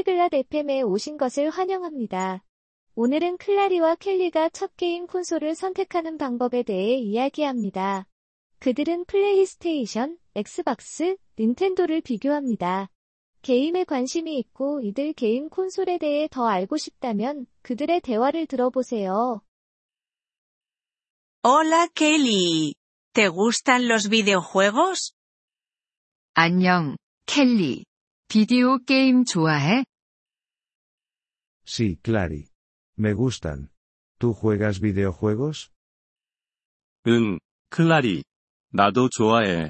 Polyglot FM에 오신 것을 환영합니다. 오늘은 클라리와 켈리가 첫 게임 콘솔을 선택하는 방법에 대해 이야기합니다. 그들은 플레이스테이션, 엑스박스, 닌텐도를 비교합니다. 게임에 관심이 있고 이들 게임 콘솔에 대해 더 알고 싶다면 그들의 대화를 들어보세요. Hola Kelly. ¿Te gustan los videojuegos? 안녕, 켈리. 비디오 게임 좋아해? Sí, Clary. Me gustan. ¿Tú juegas videojuegos? 응, 클라리. 나도 좋아해.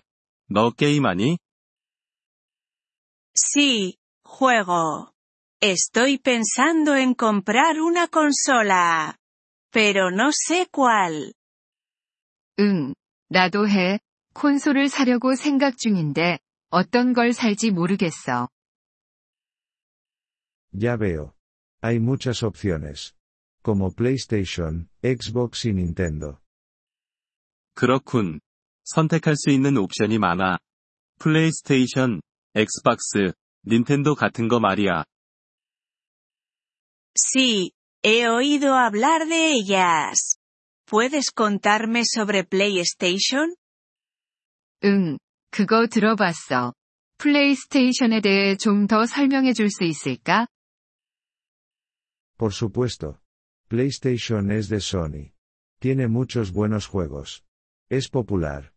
너 게임하니? Sí, juego. Estoy pensando en comprar una consola. Pero no sé cuál. 응, 나도 해. 콘솔을 사려고 생각 중인데, 어떤 걸 살지 모르겠어. Ya veo. Hay muchas opciones. Como PlayStation, Xbox y Nintendo. 그렇군. 선택할 수 있는 옵션이 많아. 플레이스테이션, 엑스박스, 닌텐도 같은 거 말이야. Sí, he oído hablar de ellas. ¿Puedes contarme sobre PlayStation? 응, 그거 들어봤어. 플레이스테이션에 대해 좀 더 설명해 줄 수 있을까? Por supuesto. PlayStation es de Sony. Tiene muchos buenos juegos. Es popular.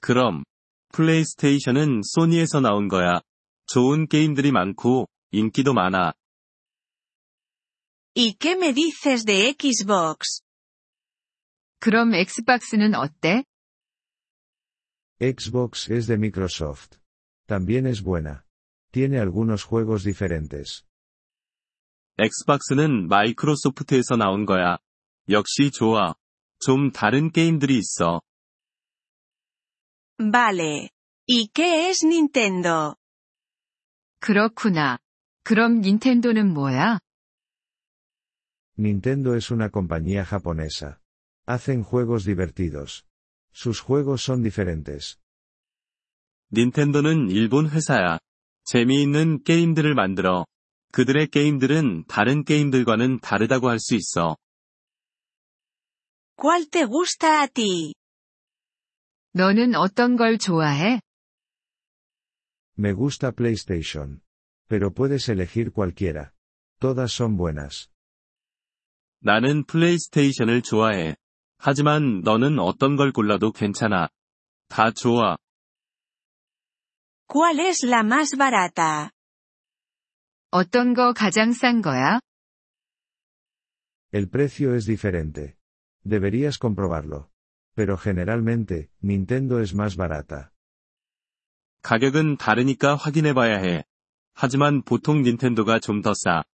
그럼, 플레이스테이션은 소니에서 나온 거야. 좋은 게임들이 많고, 인기도 많아. ¿Y qué me dices de Xbox? 그럼 엑스박스는 어때? Xbox es de Microsoft. También es buena. Tiene algunos juegos diferentes. 엑스박스는 마이크로소프트에서 나온 거야. 역시 좋아. 좀 다른 게임들이 있어. Vale. ¿Y qué es Nintendo? 그렇구나. 그럼 닌텐도는 뭐야? Nintendo es una compañía japonesa. Hacen juegos divertidos. Sus juegos son diferentes. 닌텐도는 일본 회사야. 재미있는 게임들을 만들어. 그들의 게임들은 다른 게임들과는 다르다고 할 수 있어. ¿Cuál te gusta a ti? 너는 어떤 걸 좋아해? Me gusta PlayStation. Pero puedes elegir cualquiera. Todas son buenas. 나는 플레이스테이션을 좋아해. 하지만 너는 어떤 걸 골라도 괜찮아. 다 좋아. ¿Cuál es la más barata? 어떤 거 가장 싼 거야? El precio es diferente. Deberías comprobarlo. Pero generalmente, Nintendo es más barata. 가격은 다르니까 확인해 봐야 해. 하지만 보통 닌텐도가 좀 더 싸.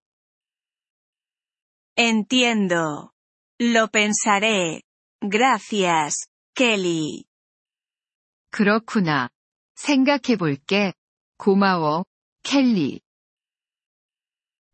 Entiendo. Lo pensaré. Gracias, Kelly. 그렇구나. 생각해 볼게. 고마워, 켈리.